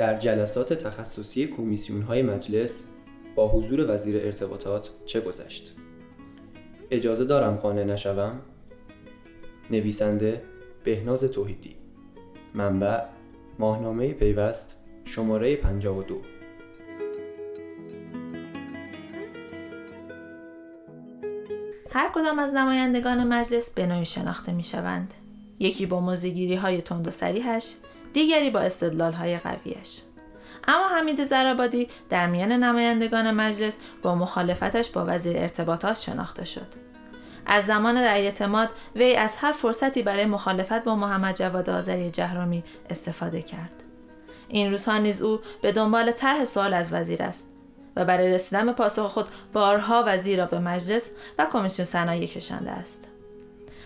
در جلسات تخصصی کمیسیون های مجلس با حضور وزیر ارتباطات چه گذشت؟ اجازه دارم قانع نشوم؟ نویسنده بهناز توحیدی منبع ماهنامه پیوست شماره 52 هر کدام از نمایندگان مجلس به نوعی شناخته می شوند. یکی با موزگیری های تند و سریحش، دیگری با استدلال های قویش. اما حمید زرابادی در میان نمایندگان مجلس با مخالفتش با وزیر ارتباطات شناخته شد. از زمان رأی اعتماد وی از هر فرصتی برای مخالفت با محمد جواد آذری جهرامی استفاده کرد. این روزها نیز او به دنبال طرح سوال از وزیر است و برای رسیدن به پاسخ خود بارها وزیر را به مجلس و کمیسیون صنایع کشانده است.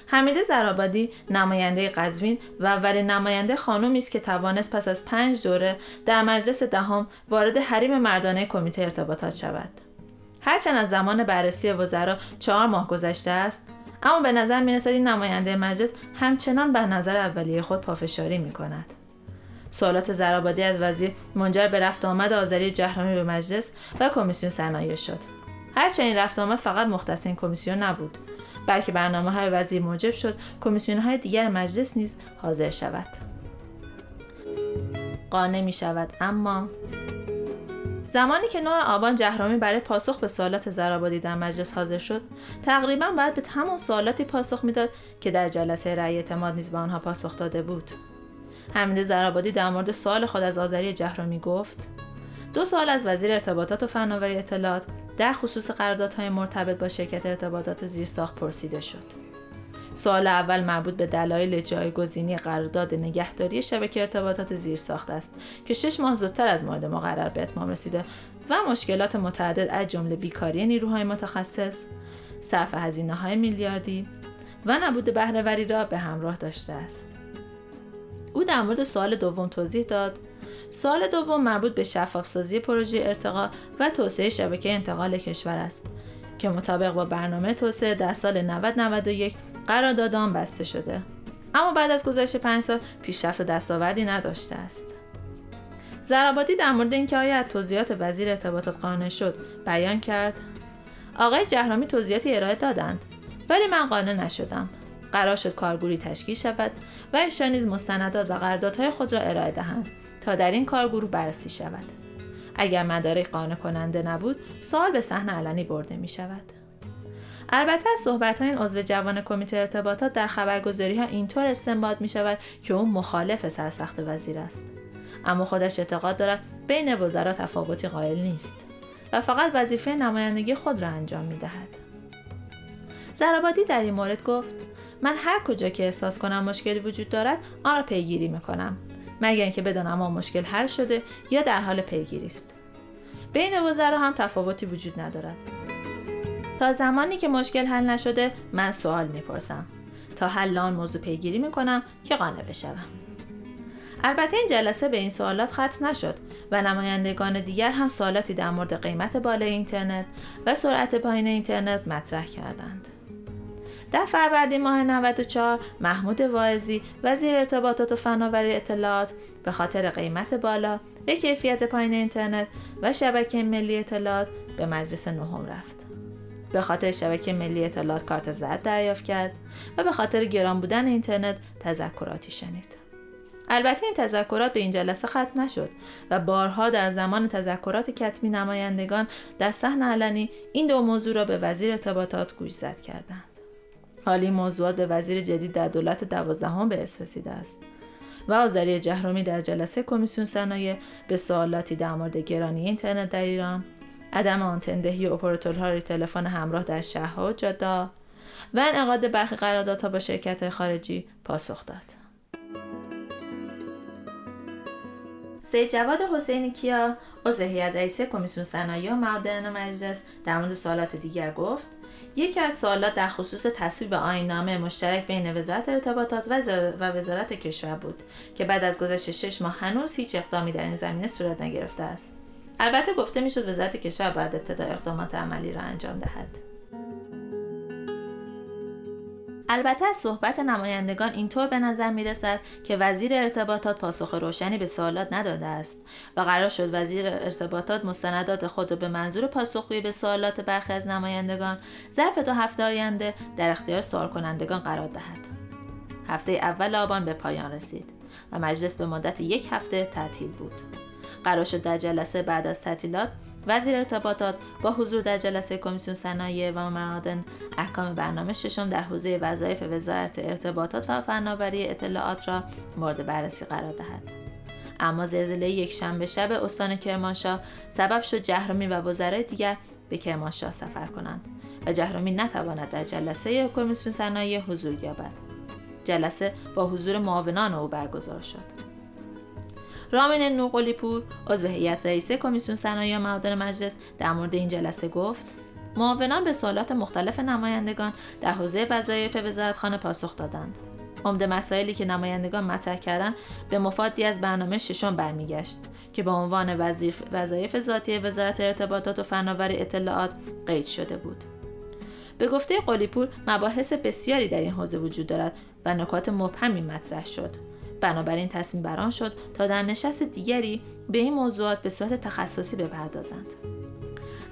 حمیده زرابادی نماینده قزوین و اولین نماینده خانومی است که توانست پس از پنج دوره در مجلس دهم وارد حریم مردانه کمیته ارتباطات شود هرچند از زمان بررسی وزرا چهار ماه گذشته است اما به نظر می این نماینده مجلس همچنان به نظر اولیه خود پافشاری می کند. سوالات زرابادی از وزیر منجر به رفت آمد آذری جهرامی به مجلس و کمیسیون صنایع شد. هرچند این رفت آمد فقط مختص این کمیسیون نبود بلکه برنامه های وزیر موجب شد کمیسیون های دیگر مجلس نیز حاضر شود. قانع می شود اما زمانی که نوع آبان جهرامی برای پاسخ به سوالات زرابادی در مجلس حاضر شد تقریبا باید به همون سوالاتی پاسخ می‌داد که در جلسه رأی اعتماد نیز به آنها پاسخ داده بود. حمید زرابادی در مورد سوال خود از آذری جهرامی گفت دو سال از وزیر ارتباطات و فناوری اطلاعات در خصوص قراردادهای مرتبط با شرکت ارتباطات زیرساخت پرسیده شد. سوال اول مربوط به دلایل جایگزینی قرارداد نگهداری شبکه ارتباطات زیرساخت است که شش ماه زودتر از مورد مقرر به اتمام رسیده و مشکلات متعدد از جمله بیکاری نیروهای متخصص، صرف هزینه های میلیاردی و نبود بهرهوری را به همراه داشته است. او در مورد سوال دوم توضیح داد سوال دوم مربوط به شفافسازی پروژه ارتقا و توسعه شبکه انتقال کشور است که مطابق با برنامه توسعه در سال 9091 قرارداد آن بسته شده. اما بعد از گذشت پنج سال پیشرفت و دستاوردی نداشته است. زرابادی در مورد اینکه آیا از توضیحات وزیر ارتباطات قانع شد بیان کرد. آقای جهرامی توضیحاتی ارائه دادند ولی من قانع نشدم. قرار شد کارگوری تشکیل شود و ایشان نیز مستندات و قراردادهای خود را ارائه دهند. تا در این کارگروه بررسی شود. اگر مدارک قانع کننده نبود سوال به صحنه علنی برده می شود البته از صحبت های این عضو جوان کمیته ارتباطات در خبرگزاری ها اینطور استنباط می شود که او مخالف سرسخت وزیر است. اما خودش اعتقاد دارد بین وزرا تفاوتی قائل نیست و فقط وظیفه نمایندگی خود را انجام می دهد. زرابادی در این مورد گفت من هر کجا که احساس کنم مشکلی وجود دارد آن را پیگیری می کنم مگر اینکه بدانم آن مشکل حل شده یا در حال پیگیری است. بین وزرا هم تفاوتی وجود ندارد. تا زمانی که مشکل حل نشده من سوال می‌پرسم. تا حل آن موضوع پیگیری می‌کنم که قانع بشوم. البته این جلسه به این سوالات ختم نشد و نمایندگان دیگر هم سوالاتی در مورد قیمت بالای اینترنت و سرعت پایین اینترنت مطرح کردند. در فروردین ماه 94 محمود واعظی وزیر ارتباطات و فناوری اطلاعات به خاطر قیمت بالا و کیفیت پایین اینترنت و شبکه ملی اطلاعات به مجلس نهم رفت. به خاطر شبکه ملی اطلاعات کارت زرد دریافت کرد و به خاطر گران بودن اینترنت تذکراتی شنید. البته این تذکرات به این جلسه ختم نشد و بارها در زمان تذکرات کتمی نمایندگان در صحن علنی این دو موضوع را به وزیر ارتباطات گوشزد کردند. حالی موضوعات به وزیر جدید در دولت دوازدهم به ارث رسیده است. و آذری جهرومی در جلسه کمیسیون صنایع به سوالاتی در مورد گرانی اینترنت در ایران عدم آنتندهی اپراتورهای تلفن همراه در شهرها و جاده و انعقاد برخی قراردادها با شرکت خارجی پاسخ داد. سید جواد حسینی کیا عضو هیئت رئیسه کمیسیون صنایع و معادن مجلس. در مورد سوالات دیگر گفت یکی از سوالات در خصوص تصویب آینامه مشترک بین وزارت ارتباطات و وزارت کشور بود که بعد از گذشت شش ماه هنوز هیچ اقدامی در این زمینه صورت نگرفته است. البته گفته می‌شد وزارت کشور باید ابتدا اقدامات عملی را انجام دهد. البته از صحبت نمایندگان اینطور به نظر می رسد که وزیر ارتباطات پاسخ روشنی به سوالات نداده است و قرار شد وزیر ارتباطات مستندات خود را به منظور پاسخگویی به سوالات برخی از نمایندگان ظرف دو هفته آینده در اختیار سوال کنندگان قرار دهد. هفته اول آبان به پایان رسید و مجلس به مدت یک هفته تعطیل بود. قرار شد در جلسه بعد از تعطیلات وزیر ارتباطات با حضور در جلسه کمیسیون صنایع و معادن احکام برنامه ششم در حوزه وظایف وزارت ارتباطات و فناوری اطلاعات را مورد بررسی قرار دهد. اما زلزله یک شنبه شب استان کرمانشاه سبب شد جهرومی و وزرای دیگر به کرمانشاه سفر کنند و جهرومی نتواند در جلسه کمیسیون صنایع حضور یابد. جلسه با حضور معاونان او برگزار شد. رامین نوقلی پور عضو هیئت رئیسه کمیسیون صنایع معادن مجلس در مورد این جلسه گفت معاونان به سوالات مختلف نمایندگان در حوزه وظایف وزارتخانه پاسخ دادند. عمده مسائلی که نمایندگان مطرح کردند به مفادی از برنامه ششم برمیگشت که به عنوان وظایف ذاتی وزارت ارتباطات و فناوری اطلاعات قید شده بود. به گفته قلیپور مباحث بسیاری در این حوزه وجود دارد و نکات مبهمی مطرح شد. بنابراین تصمیم بران شد تا در نشست دیگری به این موضوعات به صورت تخصصی بپردازند.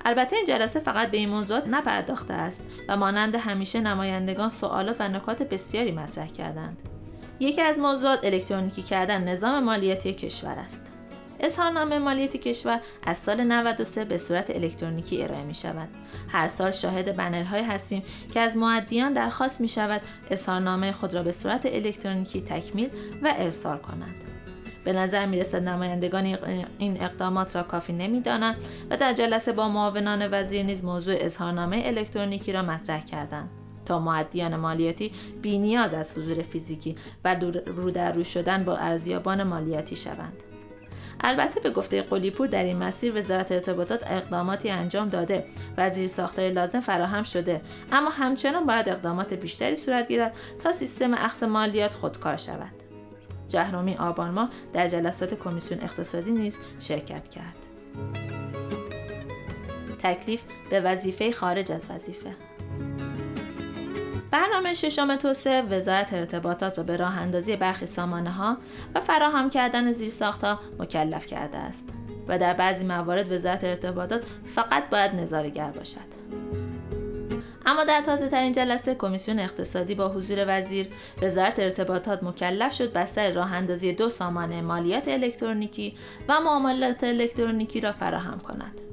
البته این جلسه فقط به این موضوعات نپرداخته است و مانند همیشه نمایندگان سوالات و نکات بسیاری مطرح کردند. یکی از موضوعات الکترونیکی کردن نظام مالیاتی کشور است. اظهارنامه مالیاتی کشور از سال 93 به صورت الکترونیکی ارائه می شود. هر سال شاهد های هستیم که از معدیان درخواست می شود اظهارنامه خود را به صورت الکترونیکی تکمیل و ارسال کنند. به نظر می رسد نمایندگان این اقدامات را کافی نمی دانند و در جلسه با معاونان وزیر نیز موضوع اظهارنامه الکترونیکی را مطرح کردند. تا معدیان مالیاتی بینیاز از حضور فیزیکی و رو در رو شدن با ارزیابان مالیاتی شوند. البته به گفته قلیپور در این مسیر وزارت ارتباطات اقداماتی انجام داده. و زیر ساختای لازم فراهم شده. اما همچنان باید اقدامات بیشتری صورت گیرد تا سیستم اخذ مالیات خودکار شود. جهرومی آبان ماه در جلسات کمیسیون اقتصادی نیز شرکت کرد. تکلیف به وظیفه خارج از وظیفه. برنامه ششم توسعه وزارت ارتباطات را به راه اندازی برخی سامانه ها و فراهم کردن ها مکلف کرده است و در بعضی موارد وزارت ارتباطات فقط باید نظارگر باشد. اما در تازه ترین جلسه کمیسیون اقتصادی با حضور وزیر وزارت ارتباطات مکلف شد بستر راه اندازی دو سامانه مالیات الکترونیکی و معاملات الکترونیکی را فراهم کند.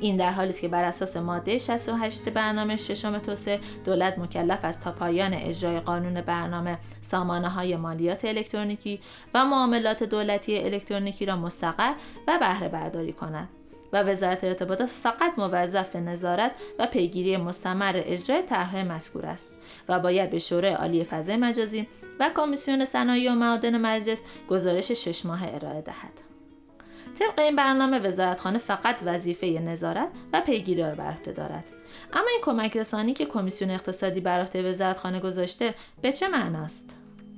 این در حالی است که بر اساس ماده 68 برنامه ششم توسعه دولت مکلف است تا پایان اجرای قانون برنامه سامانه های مالیات الکترونیکی و معاملات دولتی الکترونیکی را مستقر و بهره برداری کند و وزارت ارتباطات فقط موظف به نظارت و پیگیری مستمر اجرای طرحهای مذکور است و باید به شورای عالی فضای مجازی و کمیسیون صنایع و معادن مجلس گزارش شش ماه ارائه دهد. طبق این برنامه وزارتخانه فقط وظیفه نظارت و پیگیری را بر عهده دارد. اما این کمک رسانی که کمیسیون اقتصادی بر عهده وزارتخانه گذاشته به چه معناست؟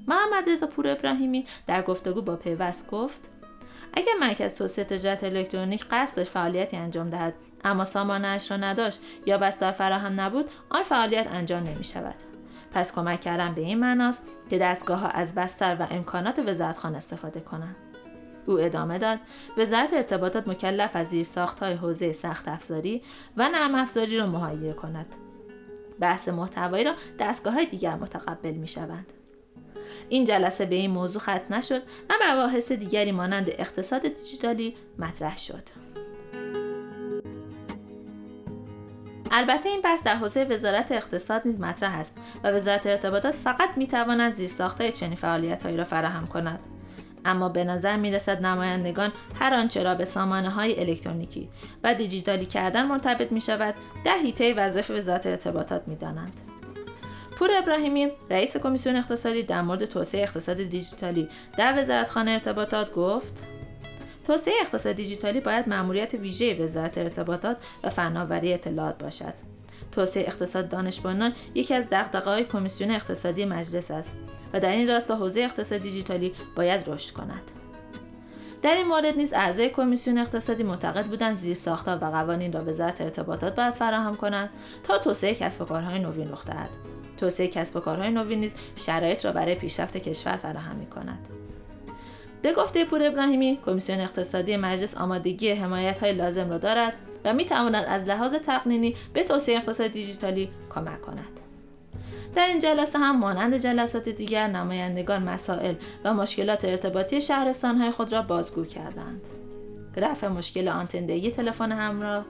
محمد رضا پور ابراهیمی در گفتگو با پیوست گفت اگر مرکز توسعه تجارت الکترونیک قصد داشت فعالیتی انجام دهد اما سامانهاش را نداشت یا بستر فراهم نبود آن فعالیت انجام نمی شود پس کمک کردن به این معناست که دستگاه ها از بستر و امکانات وزارتخانه استفاده کنند. او ادامه داد وزارت ارتباطات مکلف از های حوزه سخت افزاری و نرم افزاری را مهیا کند بحث محتوایی را دستگاه های دیگر متقبل می شوند. این جلسه به این موضوع ختم نشد و مباحث دیگری مانند اقتصاد دیجیتالی مطرح شد. البته این بحث در حوزه وزارت اقتصاد نیز مطرح است و وزارت ارتباطات فقط می تواند زیرساختهای چنین فعالیتهایی را فراهم کند اما به نظر می رسد نمایندگان هر آنچه را به سامانه های الکترونیکی و دیجیتالی کردن مرتبط می شود در حیطه وظایف وزارت ارتباطات می دانند. پور ابراهیمی رئیس کمیسیون اقتصادی در مورد توسعه اقتصاد دیجیتالی در وزارتخانه ارتباطات گفت توسعه اقتصاد دیجیتالی باید مأموریت ویژه وزارت ارتباطات و فناوری اطلاعات باشد توسعه اقتصاد دانشبانان یکی از دغدغه‌های کمیسیون اقتصادی مجلس است و در این راستا حوزه اقتصاد دیجیتالی باید رشد کند در این مورد نیز اعضای کمیسیون اقتصادی معتقد بودند زیر ساختار و قوانین را وزارت ارتباطات باید فراهم کنند تا توسعه کسب و کارهای نوین رخ دهد توسعه کسب و کارهای نوین نیز شرایط را برای پیشرفت کشور فراهم می کند. به گفته پور ابراهیمی کمیسیون اقتصادی مجلس آمادگی حمایت های لازم را دارد و می تواند از لحاظ تقنینی به توسعه اقتصاد دیجیتالی کمک کند. در این جلسه هم مانند جلسات دیگر نمایندگان مسائل و مشکلات ارتباطی شهرستانهای خود را بازگو کردند. رفع مشکل آنتندگی تلفن همراه،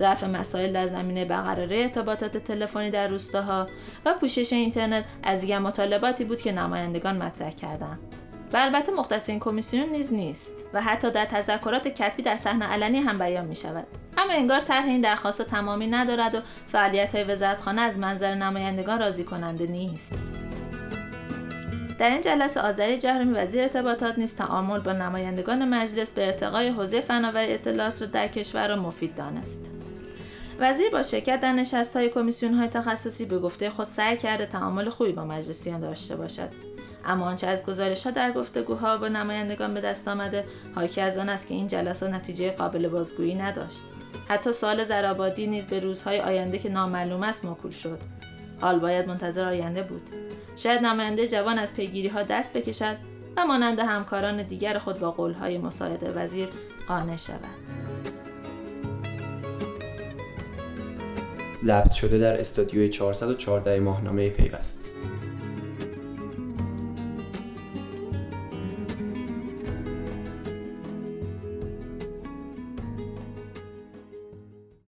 رفع مسائل در زمینه برقراری ارتباطات تلفنی در روستاها و پوشش اینترنت از دیگر مطالباتی بود که نمایندگان مطرح کردند. و البته مختص این کمیسیون نیز نیست و حتی در تذکرات کتبی در صحنه علنی هم بیان می شود اما انگار طرح این درخواست تمامی ندارد و فعالیت های وزارتخانه از منظر نمایندگان راضی کننده نیست. در این جلسه آذری جهرمی وزیر ارتباطات نیز تعامل با نمایندگان مجلس به ارتقای حوزه فناوری اطلاعات را در کشور را مفید دانست. وزیر با شرکت در نشست های کمیسیون های تخصصی به گفته خود سعی کرده تعامل خوبی با مجلسیان داشته باشد. اما آنچه از گزارش ها در گفتگوها با نمایندگان به دست آمده حاکی از آن است که این جلسات نتیجه قابل بازگویی نداشت. حتی سال زرابادی نیز به روزهای آینده که نامعلوم است موکول شد. حال باید منتظر آینده بود. شاید نماینده جوان از پیگیری ها دست بکشد و مانند همکاران دیگر خود با قولهای مساعد وزیر قانع شود. ضبط شده در استودیوی 414 ماهنامه پیوست.